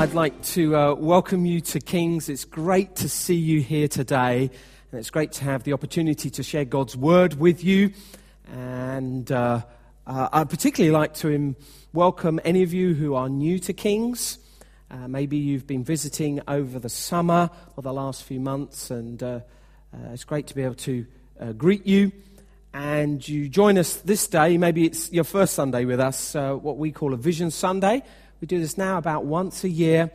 I'd like to uh, welcome you to Kings. It's great to see you here today, and it's great to have the opportunity to share God's word with you. And uh, uh, I'd particularly like to welcome any of you who are new to Kings. Uh, maybe you've been visiting over the summer or the last few months, and uh, uh, it's great to be able to greet you. And you join us this day. Maybe it's your first Sunday with us, what we call a Vision Sunday we do this now about once a year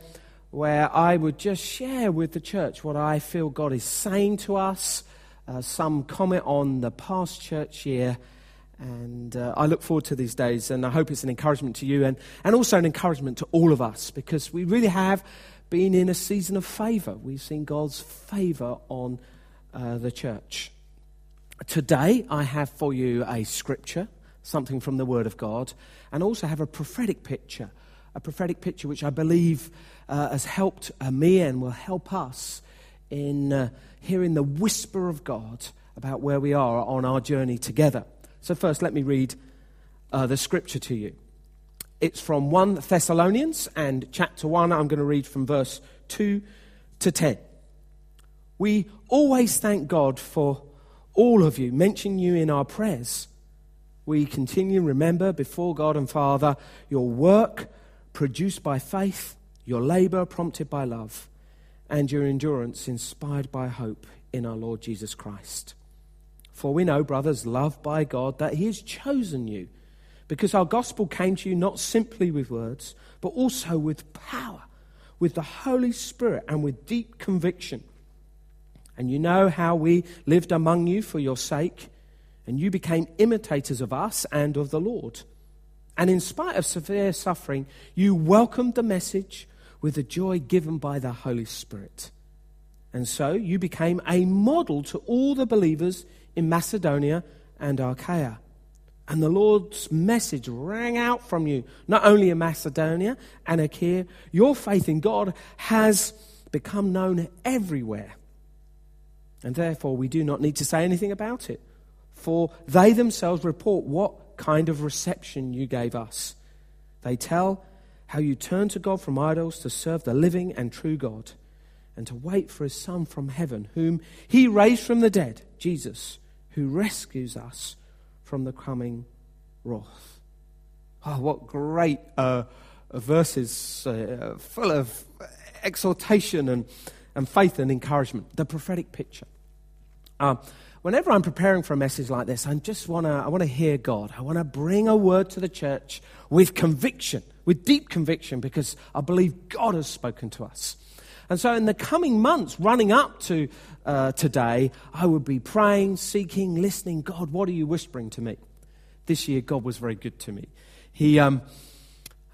where I would just share with the church what I feel God is saying to us, uh, some comment on the past church year. And uh, I look forward to these days, and I hope it's an encouragement to you and, and also an encouragement to all of us because we really have been in a season of favor. We've seen God's favor on uh, the church. Today, I have for you a scripture, something from the Word of God, and also have a prophetic picture a prophetic picture which I believe uh, has helped me and will help us in uh, hearing the whisper of God about where we are on our journey together. So, first, let me read uh, the scripture to you. It's from 1 Thessalonians and chapter 1. I'm going to read from verse 2 to 10. We always thank God for all of you, mention you in our prayers. We continue, remember, before God and Father, your work produced by faith, your labor prompted by love, and your endurance inspired by hope in our Lord Jesus Christ. For we know, brothers, loved by God, that He has chosen you, because our gospel came to you not simply with words, but also with power, with the Holy Spirit, and with deep conviction. And you know how we lived among you for your sake, and you became imitators of us and of the Lord. And in spite of severe suffering, you welcomed the message with the joy given by the Holy Spirit. And so you became a model to all the believers in Macedonia and Achaia. And the Lord's message rang out from you, not only in Macedonia and Achaia, your faith in God has become known everywhere. And therefore, we do not need to say anything about it, for they themselves report what kind of reception you gave us. They tell how you turned to God from idols to serve the living and true God and to wait for his Son from heaven, whom he raised from the dead, Jesus, who rescues us from the coming wrath. Oh, what great uh, verses uh, full of exhortation and, and faith and encouragement. The prophetic picture. Uh, whenever I'm preparing for a message like this, I just want to I want to hear God. I want to bring a word to the church with conviction, with deep conviction, because I believe God has spoken to us. And so, in the coming months running up to uh, today, I would be praying, seeking, listening. God, what are you whispering to me? This year, God was very good to me. He um,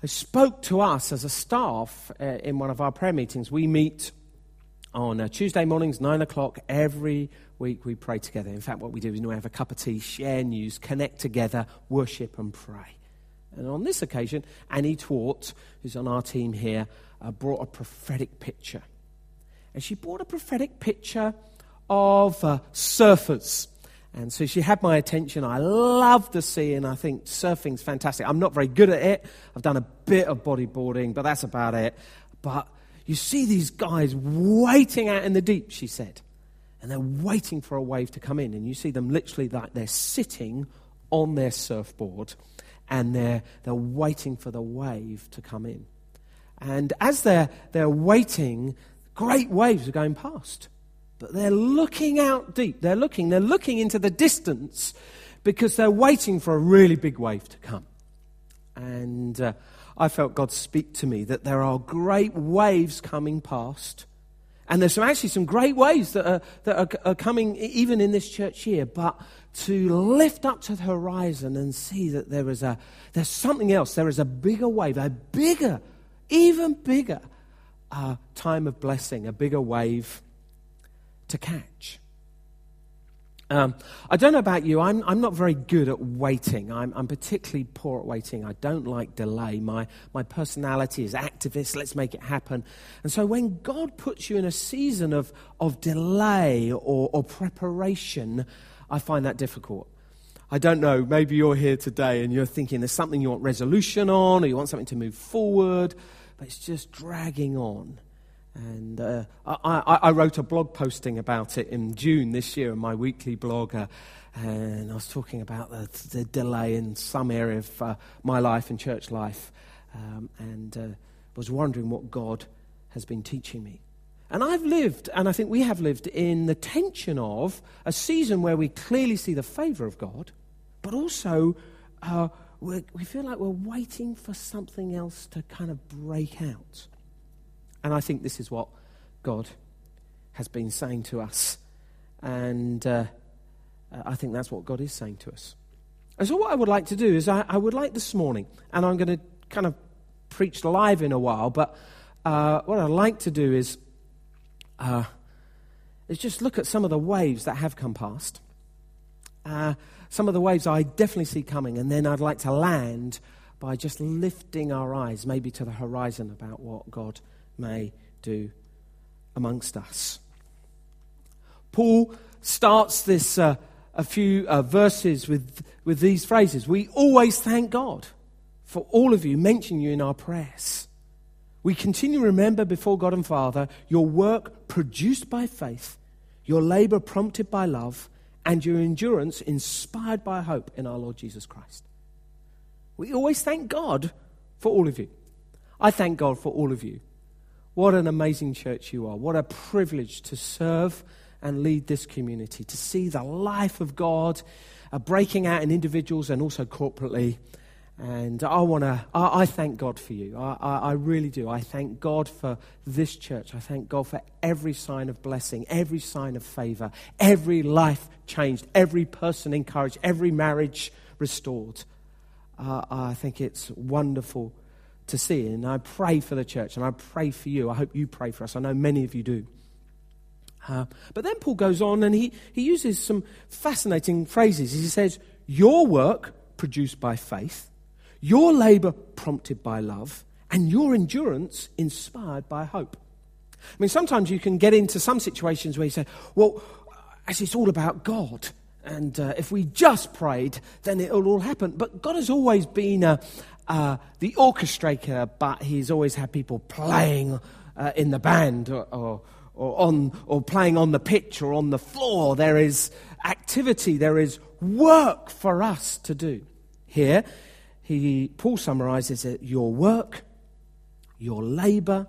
spoke to us as a staff uh, in one of our prayer meetings. We meet on uh, Tuesday mornings, 9 o'clock, every week we pray together. In fact, what we do is we have a cup of tea, share news, connect together, worship, and pray. And on this occasion, Annie Twart, who's on our team here, uh, brought a prophetic picture. And she brought a prophetic picture of uh, surfers. And so she had my attention. I love the sea, and I think surfing's fantastic. I'm not very good at it. I've done a bit of bodyboarding, but that's about it. But you see these guys waiting out in the deep, she said and they're waiting for a wave to come in. And you see them literally like they're sitting on their surfboard and they're, they're waiting for the wave to come in. And as they're, they're waiting, great waves are going past. But they're looking out deep. They're looking, they're looking into the distance because they're waiting for a really big wave to come. And uh, I felt God speak to me that there are great waves coming past and there's some, actually some great waves that, are, that are, are coming even in this church here, but to lift up to the horizon and see that there is a, there's something else. There is a bigger wave, a bigger, even bigger uh, time of blessing, a bigger wave to catch. Um, I don't know about you, I'm, I'm not very good at waiting. I'm, I'm particularly poor at waiting. I don't like delay. My, my personality is activist, let's make it happen. And so when God puts you in a season of, of delay or, or preparation, I find that difficult. I don't know, maybe you're here today and you're thinking there's something you want resolution on or you want something to move forward. but it's just dragging on. And uh, I, I, wrote a blog posting about it in June this year in my weekly blog. Uh, and I was talking about the, the, delay in some area of uh, my life and church life. Um, and uh, was wondering what God has been teaching me. And I've lived, and I think we have lived, in the tension of a season where we clearly see the favor of God, but also uh, we feel like we're waiting for something else to kind of break out. And I think this is what God has been saying to us. And uh, I think that's what God is saying to us. And so, what I would like to do is, I, I would like this morning, and I'm going to kind of preach live in a while, but uh, what I'd like to do is uh, is just look at some of the waves that have come past. Uh, some of the waves I definitely see coming, and then I'd like to land by just lifting our eyes maybe to the horizon about what God may do amongst us. Paul starts this uh, a few uh, verses with, with these phrases. We always thank God for all of you, mention you in our prayers. We continue to remember before God and Father your work produced by faith, your labor prompted by love, and your endurance inspired by hope in our Lord Jesus Christ. We always thank God for all of you. I thank God for all of you. What an amazing church you are. What a privilege to serve and lead this community, to see the life of God uh, breaking out in individuals and also corporately. And I want to, I, I, thank God for you. I, I, I, really do. I thank God for this church. I thank God for every sign of blessing, every sign of favor, every life changed, every person encouraged, every marriage restored. Uh, I think it's wonderful to see. And I pray for the church and I pray for you. I hope you pray for us. I know many of you do. Uh, but then Paul goes on and he, he uses some fascinating phrases. He says, Your work produced by faith your labor prompted by love, and your endurance inspired by hope. I mean, sometimes you can get into some situations where you say, well, as it's all about God, and uh, if we just prayed, then it'll all happen. But God has always been uh, uh, the orchestrator, but He's always had people playing uh, in the band or, or, or, on, or playing on the pitch or on the floor. There is activity, there is work for us to do. Here, he, Paul summarizes it your work, your labor,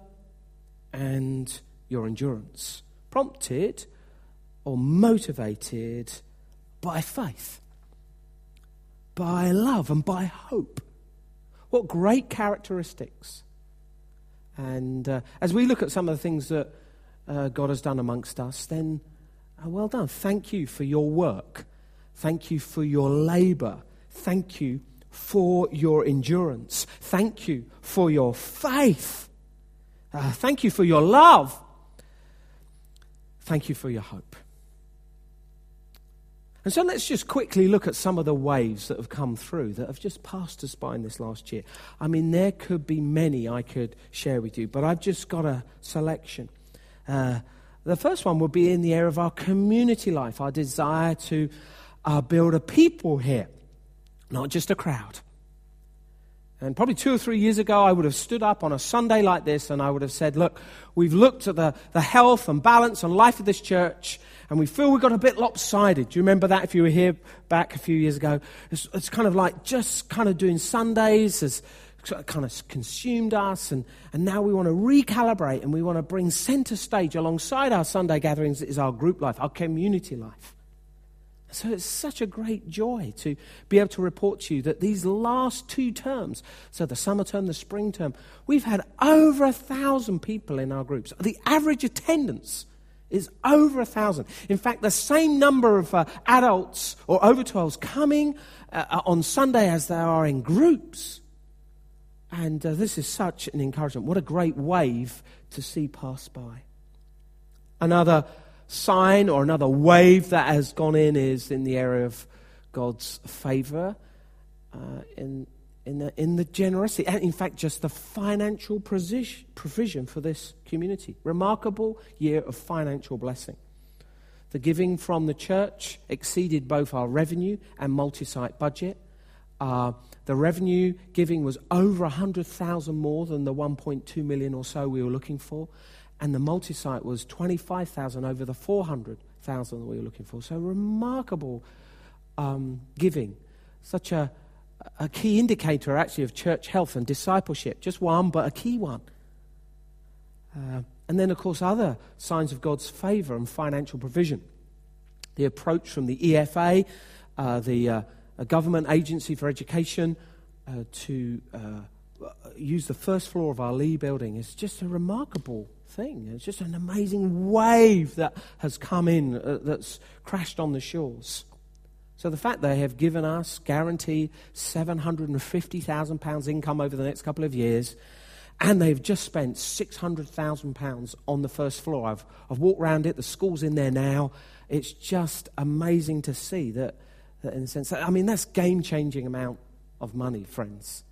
and your endurance, prompted or motivated by faith, by love, and by hope. What great characteristics. And uh, as we look at some of the things that uh, God has done amongst us, then uh, well done. Thank you for your work. Thank you for your labor. Thank you for your endurance. Thank you for your faith. Uh, thank you for your love. Thank you for your hope. And so let's just quickly look at some of the waves that have come through that have just passed us by in this last year. I mean, there could be many I could share with you, but I've just got a selection. Uh, the first one would be in the area of our community life, our desire to uh, build a people here not just a crowd. And probably two or three years ago, I would have stood up on a Sunday like this and I would have said, Look, we've looked at the, the health and balance and life of this church and we feel we got a bit lopsided. Do you remember that if you were here back a few years ago? It's, it's kind of like just kind of doing Sundays has kind of consumed us and, and now we want to recalibrate and we want to bring center stage alongside our Sunday gatherings is our group life, our community life. So it's such a great joy to be able to report to you that these last two terms, so the summer term, the spring term, we've had over a thousand people in our groups. The average attendance is over a thousand. In fact, the same number of uh, adults or over 12s coming uh, on Sunday as there are in groups. And uh, this is such an encouragement. What a great wave to see pass by. Another sign or another wave that has gone in is in the area of God's favor, uh, in, in, the, in the generosity, and in fact, just the financial provision for this community. Remarkable year of financial blessing. The giving from the church exceeded both our revenue and multi site budget. Uh, the revenue giving was over 100,000 more than the 1.2 million or so we were looking for. And the multi site was 25,000 over the 400,000 that we were looking for. So remarkable um, giving. Such a, a key indicator, actually, of church health and discipleship. Just one, but a key one. Uh, and then, of course, other signs of God's favor and financial provision. The approach from the EFA, uh, the uh, government agency for education, uh, to uh, use the first floor of our Lee building is just a remarkable thing. It's just an amazing wave that has come in, uh, that's crashed on the shores. So the fact they have given us guaranteed £750,000 income over the next couple of years, and they've just spent £600,000 on the first floor. I've, I've walked around it, the school's in there now. It's just amazing to see that, that in a sense, I mean, that's game changing amount of money, friends.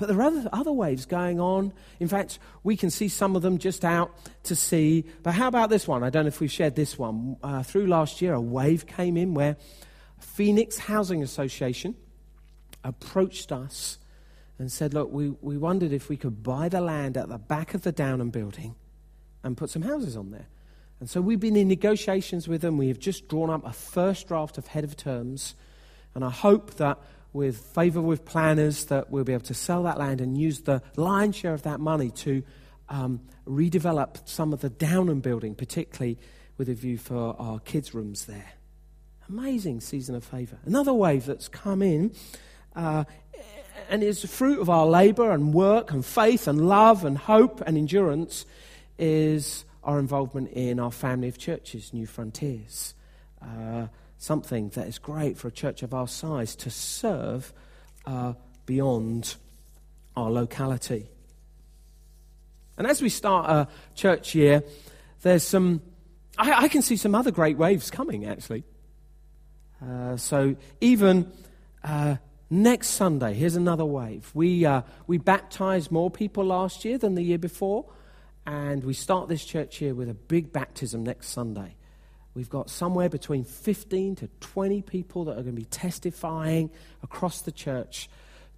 But there are other, other waves going on. In fact, we can see some of them just out to sea. But how about this one? I don't know if we've shared this one. Uh, through last year, a wave came in where Phoenix Housing Association approached us and said, Look, we, we wondered if we could buy the land at the back of the Downham building and put some houses on there. And so we've been in negotiations with them. We have just drawn up a first draft of head of terms. And I hope that with favour with planners that we'll be able to sell that land and use the lion's share of that money to um, redevelop some of the Downham building, particularly with a view for our kids' rooms there. Amazing season of favour. Another wave that's come in uh, and is the fruit of our labour and work and faith and love and hope and endurance is our involvement in our family of churches, Newfrontiers. Uh, something that is great for a church of our size to serve uh, beyond our locality. And as we start a church year, there's some, I, I can see some other great waves coming actually. Uh, so even uh, next Sunday, here's another wave. We, uh, we baptized more people last year than the year before, and we start this church year with a big baptism next Sunday. We've got somewhere between 15 to 20 people that are going to be testifying across the church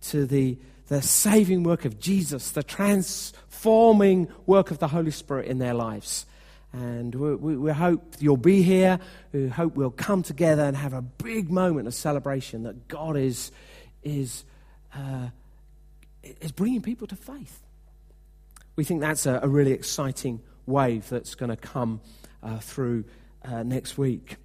to the, the saving work of Jesus, the transforming work of the Holy Spirit in their lives. And we, we, we, hope you'll be here. We hope we'll come together and have a big moment of celebration that God is, is, uh, is bringing people to faith. We think that's a, a really exciting wave that's going to come uh, through uh, next week.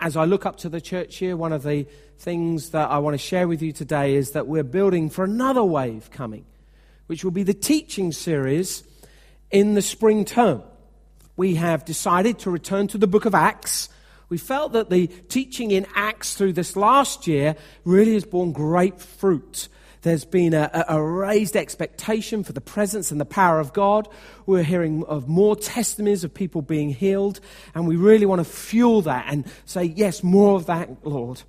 As I look up to the church here, one of the things that I want to share with you today is that we're building for another wave coming, which will be the teaching series in the spring term we have decided to return to the book of Acts. We felt that the teaching in Acts through this last year really has borne great fruit. There's been a, a, raised expectation for the presence and the power of God. We're hearing of more testimonies of people being healed, and we really want to fuel that and say, Yes, more of that, Lord.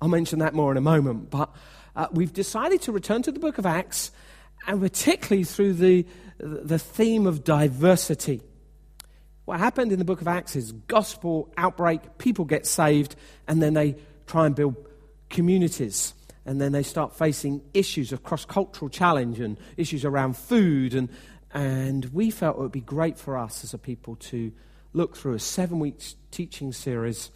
I'll mention that more in a moment. But uh, we've decided to return to the book of Acts, and particularly through the, the theme of diversity. What happened in the book of Acts is gospel outbreak, people get saved, and then they try and build communities. And then they start facing issues of cross cultural challenge and issues around food. And, and we felt it would be great for us as a people to look through a seven week teaching series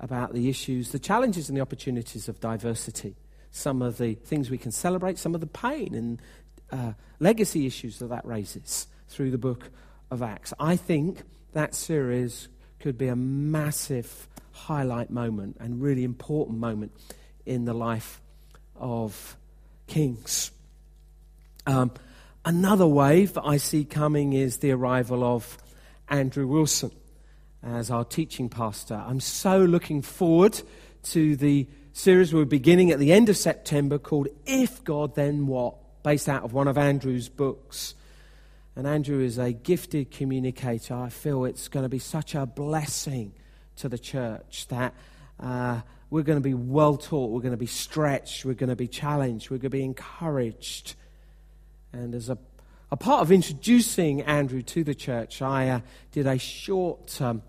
about the issues, the challenges, and the opportunities of diversity. Some of the things we can celebrate, some of the pain and uh, legacy issues that that raises through the book of Acts. I think that series could be a massive highlight moment and really important moment in the life of kings. Um, another wave I see coming is the arrival of Andrew Wilson as our teaching pastor. I'm so looking forward to the series we're beginning at the end of September called If God Then What, based out of one of Andrew's books. And Andrew is a gifted communicator. I feel it's going to be such a blessing to the church that uh, we're going to be well taught, we're going to be stretched, we're going to be challenged, we're going to be encouraged. And as a, a part of introducing Andrew to the church, I uh, did a short um,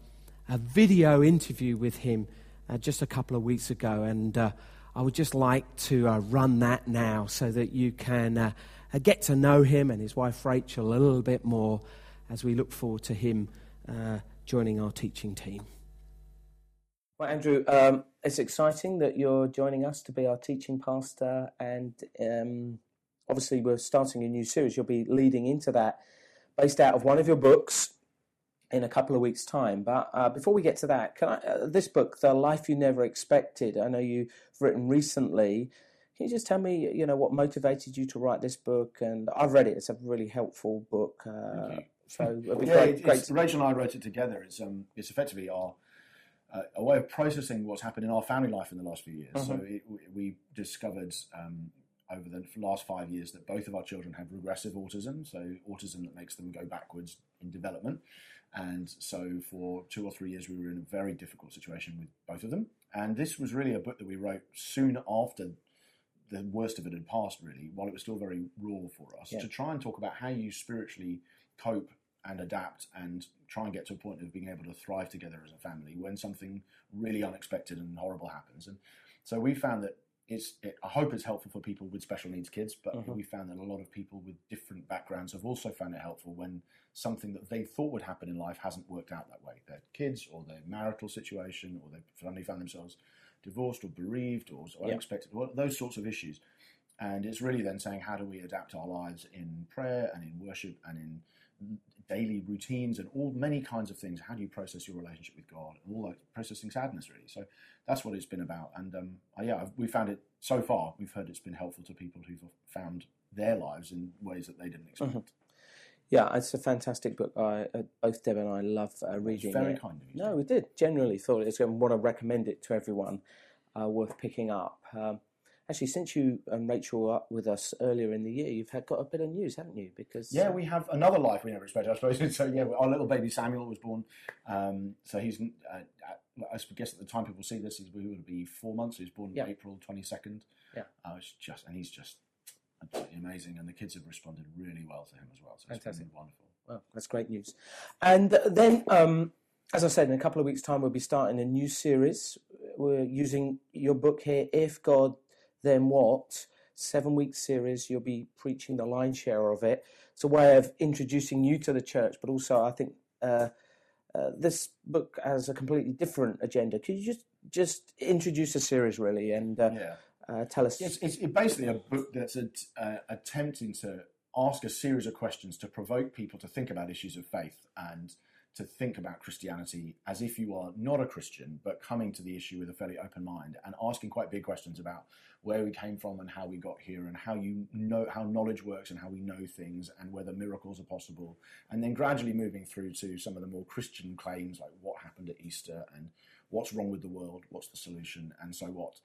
a video interview with him uh, just a couple of weeks ago. And uh, I would just like to uh, run that now so that you can uh, uh, get to know him and his wife Rachel a little bit more as we look forward to him joining our teaching team. Well, Andrew, um, it's exciting that you're joining us to be our teaching pastor, and um, obviously, we're starting a new series. You'll be leading into that based out of one of your books in a couple of weeks' time. But uh, before we get to that, can I, uh, this book, The Life You Never Expected, I know you've written recently. Can you just tell me, you know, what motivated you to write this book? And I've read it; it's a really helpful book. Uh, so yeah, great, great Rachel and I wrote it together. It's um, it's effectively our uh, a way of processing what's happened in our family life in the last few years. Mm-hmm. So it, we discovered um, over the last five years that both of our children have regressive autism, so autism that makes them go backwards in development. And so for two or three years, we were in a very difficult situation with both of them. And this was really a book that we wrote soon after the worst of it had passed, really, while it was still very raw for us, yeah. to try and talk about how you spiritually cope and adapt and try and get to a point of being able to thrive together as a family when something really unexpected and horrible happens. And so we found that it's, it, I hope it's helpful for people with special needs kids, but mm-hmm. we found that a lot of people with different backgrounds have also found it helpful when something that they thought would happen in life hasn't worked out that way. Their kids or their marital situation or they suddenly found themselves divorced or bereaved or, or unexpected, well, those sorts of issues. And it's really then saying, how do we adapt our lives in prayer and in worship and in daily routines and all many kinds of things. How do you process your relationship with God and all that processing sadness really? So that's what it's been about. And um, yeah, we found it so far. We've heard it's been helpful to people who've found their lives in ways that they didn't expect. Mm-hmm. Yeah, it's a fantastic book. I, uh, both Deb and I love uh, reading very it. kind of you. No, we did. Generally thought it's going to want to recommend it to everyone. Uh, worth picking up. Um, Actually, since you and Rachel were up with us earlier in the year, you've had got a bit of news, haven't you? Because yeah, we have another life we never expected, I suppose. so yeah, our little baby Samuel was born. Um, so he's, uh, uh I guess at the time people see this, he would be four months. He was born yeah. April twenty second. Yeah, uh, it's just and he's just absolutely amazing, and the kids have responded really well to him as well. So it's Fantastic. been wonderful. Well, that's great news. And then, um, as I said, in a couple of weeks' time, we'll be starting a new series. We're using your book here, If God then what? Seven week series, you'll be preaching the line share of it. It's a way of introducing you to the church, but also I think uh, uh, this book has a completely different agenda. Could you just just introduce the series really and uh, yeah. Uh, tell us? It's, it's, basically a book that's a, uh, attempting to ask a series of questions to provoke people to think about issues of faith and to think about Christianity as if you are not a Christian, but coming to the issue with a fairly open mind and asking quite big questions about where we came from and how we got here and how you know how knowledge works and how we know things and whether miracles are possible. And then gradually moving through to some of the more Christian claims like what happened at Easter and what's wrong with the world, what's the solution, and so what.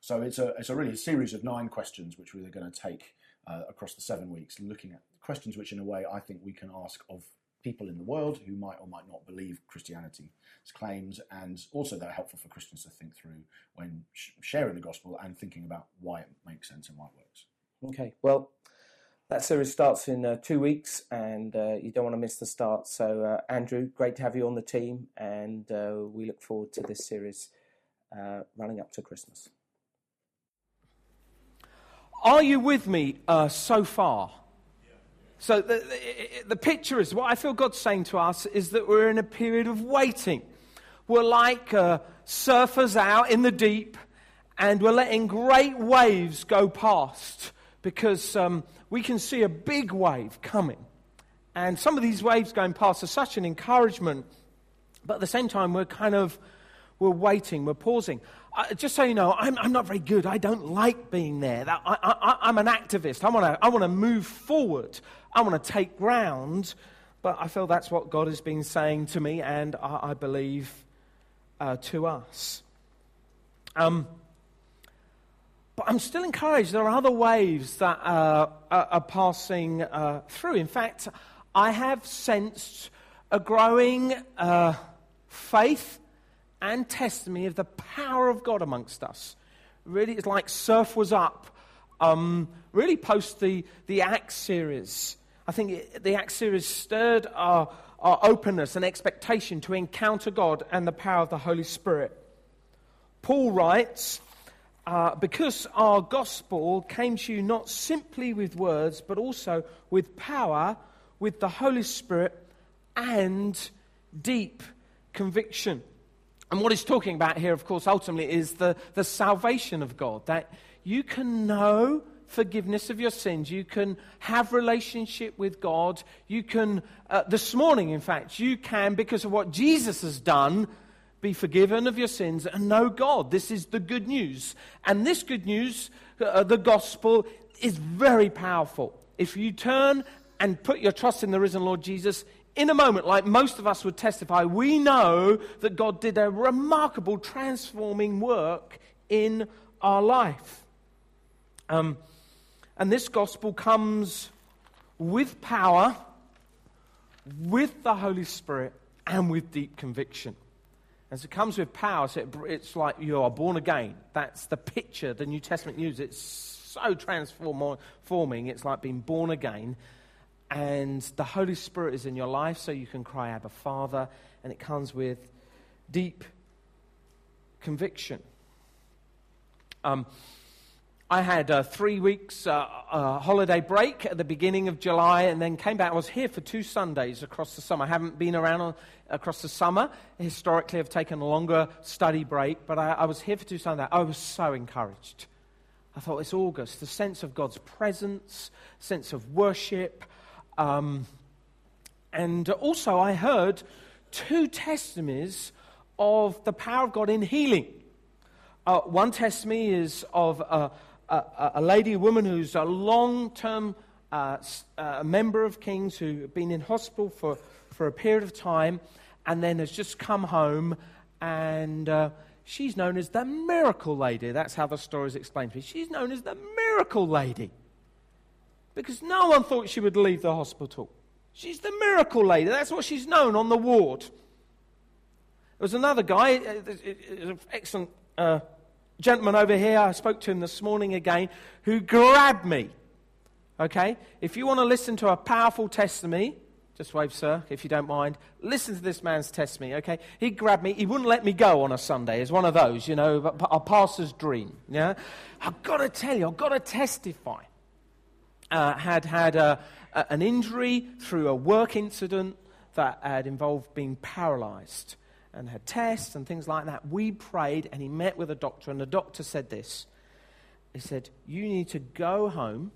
So it's a it's a really a series of nine questions which we're going to take uh, across the seven weeks, looking at questions which, in a way, I think we can ask of people in the world who might or might not believe Christianity's claims, and also they're helpful for Christians to think through when sh- sharing the gospel and thinking about why it makes sense and why it works. Okay, well, that series starts in uh, two weeks, and uh, you don't want to miss the start. So, uh, Andrew, great to have you on the team, and uh, we look forward to this series uh, running up to Christmas. Are you with me uh, so far? So the, the, the, picture is what I feel God's saying to us is that we're in a period of waiting. We're like uh, surfers out in the deep, and we're letting great waves go past because um, we can see a big wave coming. And some of these waves going past are such an encouragement, but at the same time, we're kind of we're waiting, we're pausing. Uh, just so you know, I'm, I'm, not very good. I don't like being there. I, am an activist. I want to I wanna move forward. I want to take ground. But I feel that's what God has been saying to me, and I, I believe uh, to us. Um, but I'm still encouraged. There are other waves that uh, are, are, passing uh, through. In fact, I have sensed a growing uh, faith and testimony of the power of God amongst us. Really, it's like surf was up, um, really post the, the Acts series. I think it, the Acts series stirred our, our openness and expectation to encounter God and the power of the Holy Spirit. Paul writes, uh, because our gospel came to you not simply with words, but also with power, with the Holy Spirit, and deep conviction. And what he's talking about here, of course, ultimately is the, the salvation of God. That you can know forgiveness of your sins. You can have relationship with God. You can, uh, this morning, in fact, you can, because of what Jesus has done, be forgiven of your sins and know God. This is the good news. And this good news, uh, the gospel, is very powerful. If you turn and put your trust in the risen Lord Jesus, in a moment, like most of us would testify, we know that God did a remarkable transforming work in our life. Um, and this gospel comes with power, with the Holy Spirit, and with deep conviction. As it comes with power, so it, it's like you are born again. That's the picture the New Testament uses. It's so transforming. It's like being born again. And the Holy Spirit is in your life, so you can cry, Abba, Father. And it comes with deep conviction. Um, I had uh, three weeks uh, uh, holiday break at the beginning of July and then came back. I was here for two Sundays across the summer. I haven't been around on, across the summer. Historically, I've taken a longer study break, but I, I was here for two Sundays. I was so encouraged. I thought it's August, the sense of God's presence, sense of worship. Um, and also, I heard two testimonies of the power of God in healing. Uh, one testimony is of a, a, a lady, a woman who's a long term uh, uh, member of King's who's been in hospital for, for a period of time and then has just come home and uh, she's known as the miracle lady. That's how the story is explained to me. She's known as the miracle lady because no one thought she would leave the hospital. She's the miracle lady. That's what she's known on the ward. There was another guy, uh, excellent uh, gentleman over here, I spoke to him this morning again, who grabbed me. Okay? If you want to listen to a powerful testimony, just wave, sir, if you don't mind. Listen to this man's testimony, okay? He grabbed me. He wouldn't let me go on a Sunday. It's one of those, you know, a pastor's dream. Yeah? I've got to tell you, I've got to testify. Uh, had had a, a, an injury through a work incident that had involved being paralyzed and had tests and things like that. We prayed and he met with a doctor, and the doctor said this. He said, You need to go home,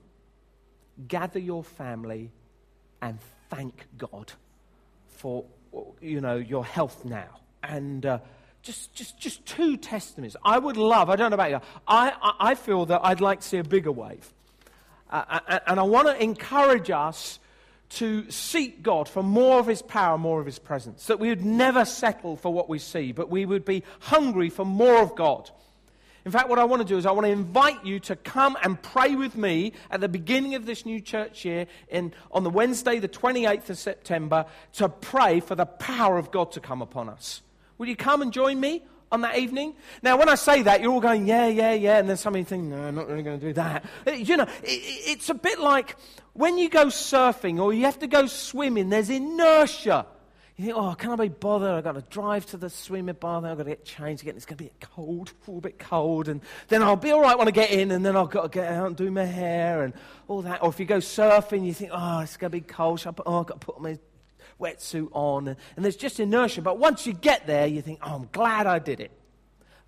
gather your family, and thank God for you know your health now. And uh, just, just, just two testimonies. I would love, I don't know about you, I, I, I feel that I'd like to see a bigger wave. Uh, and I want to encourage us to seek God for more of His power, more of His presence. That we would never settle for what we see, but we would be hungry for more of God. In fact, what I want to do is I want to invite you to come and pray with me at the beginning of this new church year in, on the Wednesday, the 28th of September, to pray for the power of God to come upon us. Will you come and join me? On that evening? Now, when I say that, you're all going, yeah, yeah, yeah, and then some of you think, no, I'm not really going to do that. You know, it, it's a bit like when you go surfing or you have to go swimming, there's inertia. You think, oh, can I be bothered? I've got to drive to the swimming bar, then I've got to get changed again. It's going to be cold, a bit cold, and then I'll be all right when I get in, and then I've got to get out and do my hair and all that. Or if you go surfing, you think, oh, it's going to be cold. So oh, I've got to put on my wetsuit on, and, there's just inertia. But once you get there, you think, oh, I'm glad I did it.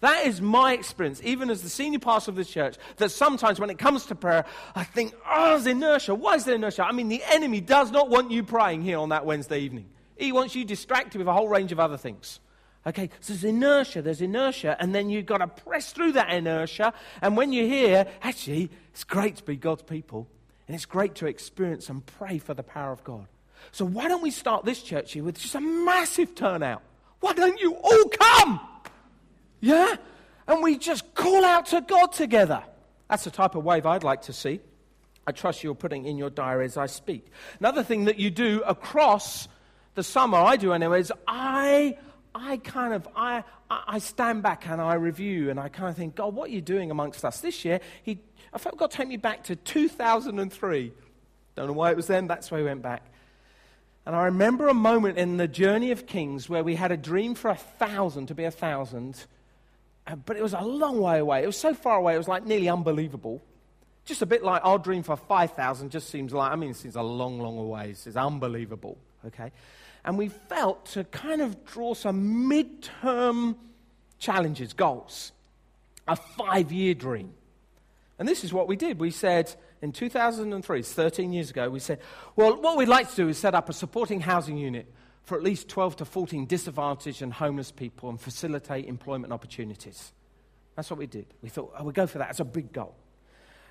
That is my experience, even as the senior pastor of this church, that sometimes when it comes to prayer, I think, oh, there's inertia. Why is there inertia? I mean, the enemy does not want you praying here on that Wednesday evening. He wants you distracted with a whole range of other things. Okay, so there's inertia, there's inertia, and then you've got to press through that inertia. And when you're here, actually, it's great to be God's people, and it's great to experience and pray for the power of God. So why don't we start this church here with just a massive turnout? Why don't you all come? Yeah? And we just call out to God together. That's the type of wave I'd like to see. I trust you're putting in your diary as I speak. Another thing that you do across the summer, I do anyway, is I, I kind of, I, I stand back and I review and I kind of think, God, what are you doing amongst us? This year, he, I felt God take me back to 2003. Don't know why it was then, that's why we went back. And I remember a moment in the journey of Kings where we had a dream for a thousand to be a thousand but it was a long way away. It was so far away, it was like nearly unbelievable. Just a bit like our dream for 5,000 just seems like, I mean, it seems a long, long way. It's unbelievable, okay? And we felt to kind of draw some midterm challenges, goals, a five year dream. And this is what we did. We said in 2003, 13 years ago, we said, well, what we'd like to do is set up a supporting housing unit for at least 12 to 14 disadvantaged and homeless people and facilitate employment opportunities. That's what we did. We thought, oh, we'll go for that. It's a big goal.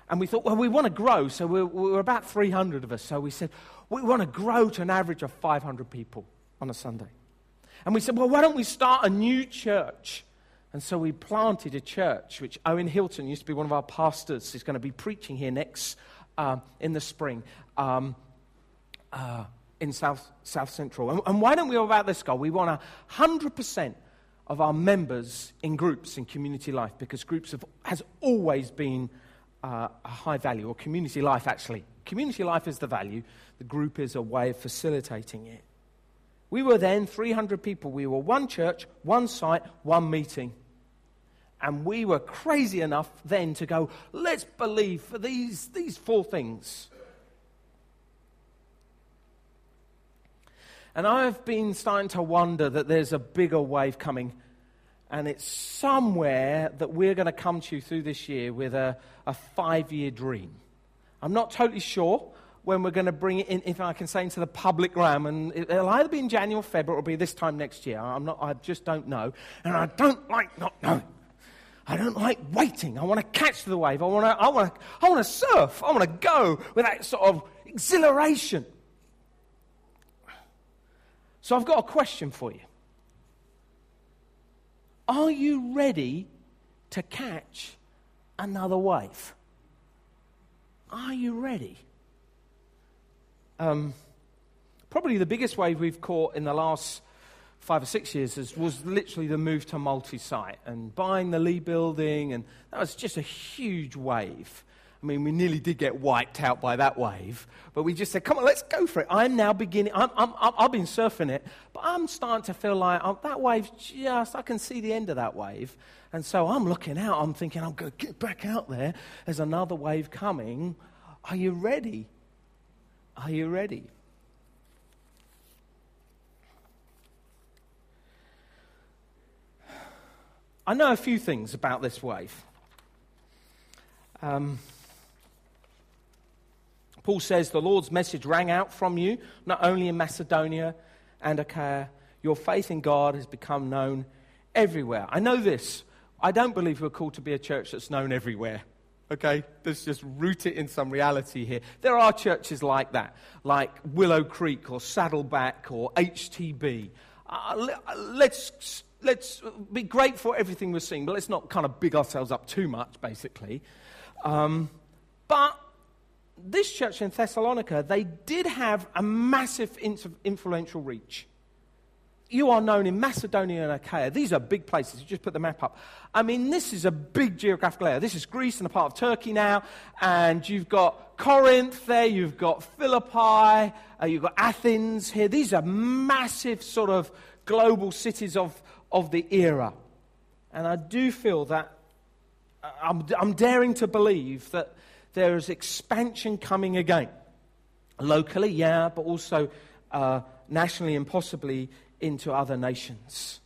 And we thought, well, we want to grow. So we're, we're about 300 of us. So we said, we want to grow to an average of 500 people on a Sunday. And we said, well, why don't we start a new church? And so we planted a church, which Owen Hilton used to be one of our pastors, is going to be preaching here next um, in the spring um, uh, in South, South Central. And, and why don't we go about this goal? We want 100% of our members in groups in community life because groups have, has always been uh, a high value, or community life actually. Community life is the value, the group is a way of facilitating it. We were then 300 people. We were one church, one site, one meeting. And we were crazy enough then to go, let's believe for these, these four things. And I've been starting to wonder that there's a bigger wave coming and it's somewhere that we're going to come to through this year with a, a five year dream. I'm not totally sure when we're going to bring it in, if I can say, into the public realm. And it'll either be in January or February or it'll be this time next year. I'm not, I just don't know. And I don't like not knowing. I don't like waiting. I want to catch the wave. I want to, I want to, I want to surf. I want to go with that sort of exhilaration. So I've got a question for you. Are you ready to catch another wave? Are you ready? Um, probably the biggest wave we've caught in the last five or six years is, was literally the move to multi site and buying the Lee building, and that was just a huge wave. I mean, we nearly did get wiped out by that wave, but we just said, come on, let's go for it. I'm now beginning, I'm, I'm, i have been surfing it, but I'm starting to feel like oh, that wave just, I can see the end of that wave. And so I'm looking out, I'm thinking, I'm going to get back out there. There's another wave coming. Are you ready? Are you ready? I know a few things about this wave. Um, Paul says the Lord's message rang out from you, not only in Macedonia and Achaia. Your faith in God has become known everywhere. I know this. I don't believe we're called to be a church that's known everywhere. Okay? Let's just root it in some reality here. There are churches like that, like Willow Creek or Saddleback or HTB. Uh, let's, let's be grateful for everything we're seeing, but let's not kind of big ourselves up too much, basically. Um, but this church in Thessalonica, they did have a massive influential reach. You are known in Macedonia and Achaia. These are big places. You just put the map up. I mean, this is a big geographical area. This is Greece and a part of Turkey now. And you've got Corinth there. You've got Philippi. Uh, you've got Athens here. These are massive sort of global cities of, of the era. And I do feel that uh, I'm, I'm daring to believe that there is expansion coming again. Locally, yeah, but also uh, nationally and possibly into other nations.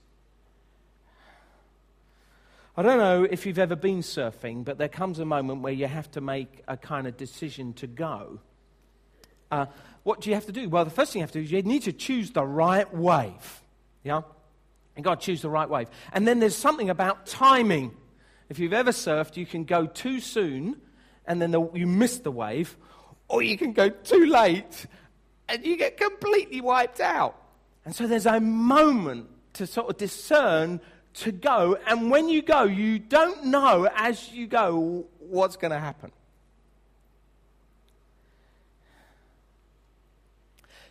I don't know if you've ever been surfing, but there comes a moment where you have to make a kind of decision to go. Uh, what do you have to do? Well, the first thing you have to do is you need to choose the right wave. Yeah? And God choose the right wave. And then there's something about timing. If you've ever surfed, you can go too soon and then the, you miss the wave, or you can go too late and you get completely wiped out. And so there's a moment to sort of discern to go, and when you go, you don't know as you go what's going to happen.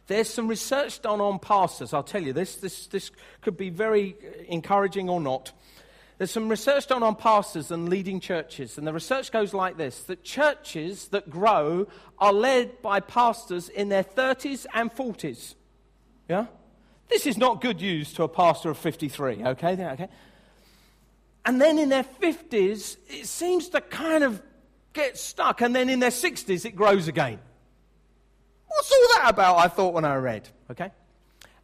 There's some research done on pastors. I'll tell you this. This, this could be very encouraging or not. There's some research done on pastors and leading churches, and the research goes like this that churches that grow are led by pastors in their 30s and 40s. Yeah? This is not good news to a pastor of 53, okay? okay? And then in their 50s, it seems to kind of get stuck. And then in their 60s, it grows again. What's all that about? I thought when I read. Okay?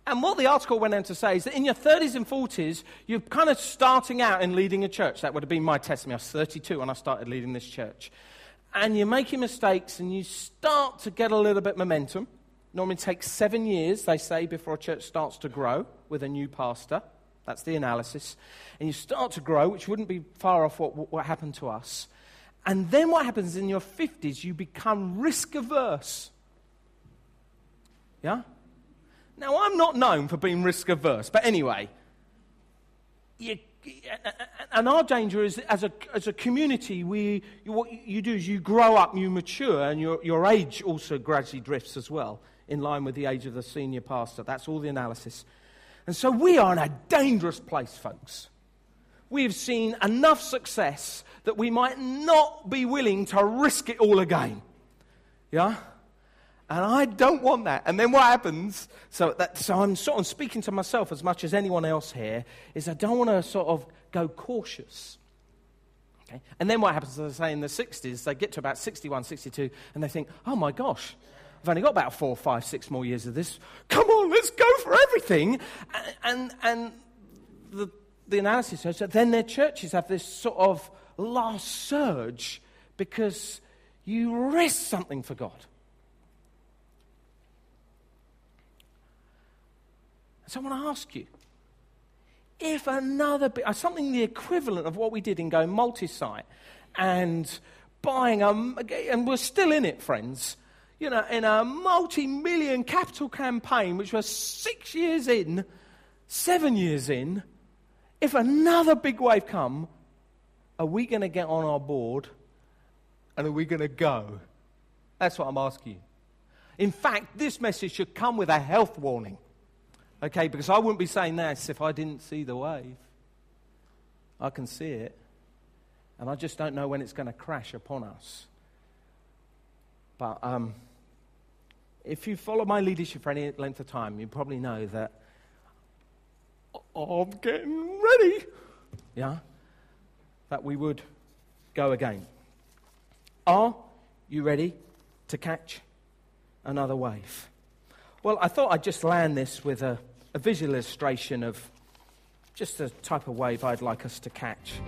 And what the article went on to say is that in your 30s and 40s, you're kind of starting out in leading a church. That would have been my testimony. I was 32 when I started leading this church. And you're making mistakes and you start to get a little bit momentum. Normally takes seven years, they say, before a church starts to grow with a new pastor. That's the analysis. And you start to grow, which wouldn't be far off what, what happened to us. And then what happens in your 50s, you become risk averse. Yeah? Now, I'm not known for being risk averse, but anyway, you, and our danger is as a, as a community, we, what you do is you grow up, you mature, and your, your age also gradually drifts as well, in line with the age of the senior pastor. That's all the analysis. And so we are in a dangerous place, folks. We have seen enough success that we might not be willing to risk it all again. Yeah? And I don't want that. And then what happens, so, that, so I'm sort of speaking to myself as much as anyone else here, is I don't want to sort of go cautious. Okay? And then what happens, as I say, in the 60s, they get to about 61, 62, and they think, oh my gosh, I've only got about four, five, six more years of this. Come on, let's go for everything. And, and, and the, the analysis shows that then their churches have this sort of last surge because you risk something for God. So I want to ask you if another uh, something the equivalent of what we did in going multi site and buying a, and we're still in it, friends, you know, in a multi million capital campaign, which was six years in, seven years in, if another big wave come, are we going to get on our board and are we going to go? That's what I'm asking you. In fact, this message should come with a health warning. Okay, because I wouldn't be saying this if I didn't see the wave. I can see it. And I just don't know when it's going to crash upon us. But um, if you follow my leadership for any length of time, you probably know that I'm getting ready. Yeah? That we would go again. Are you ready to catch another wave? Well, I thought I'd just land this with a, a visual illustration of just the type of wave I'd like us to catch.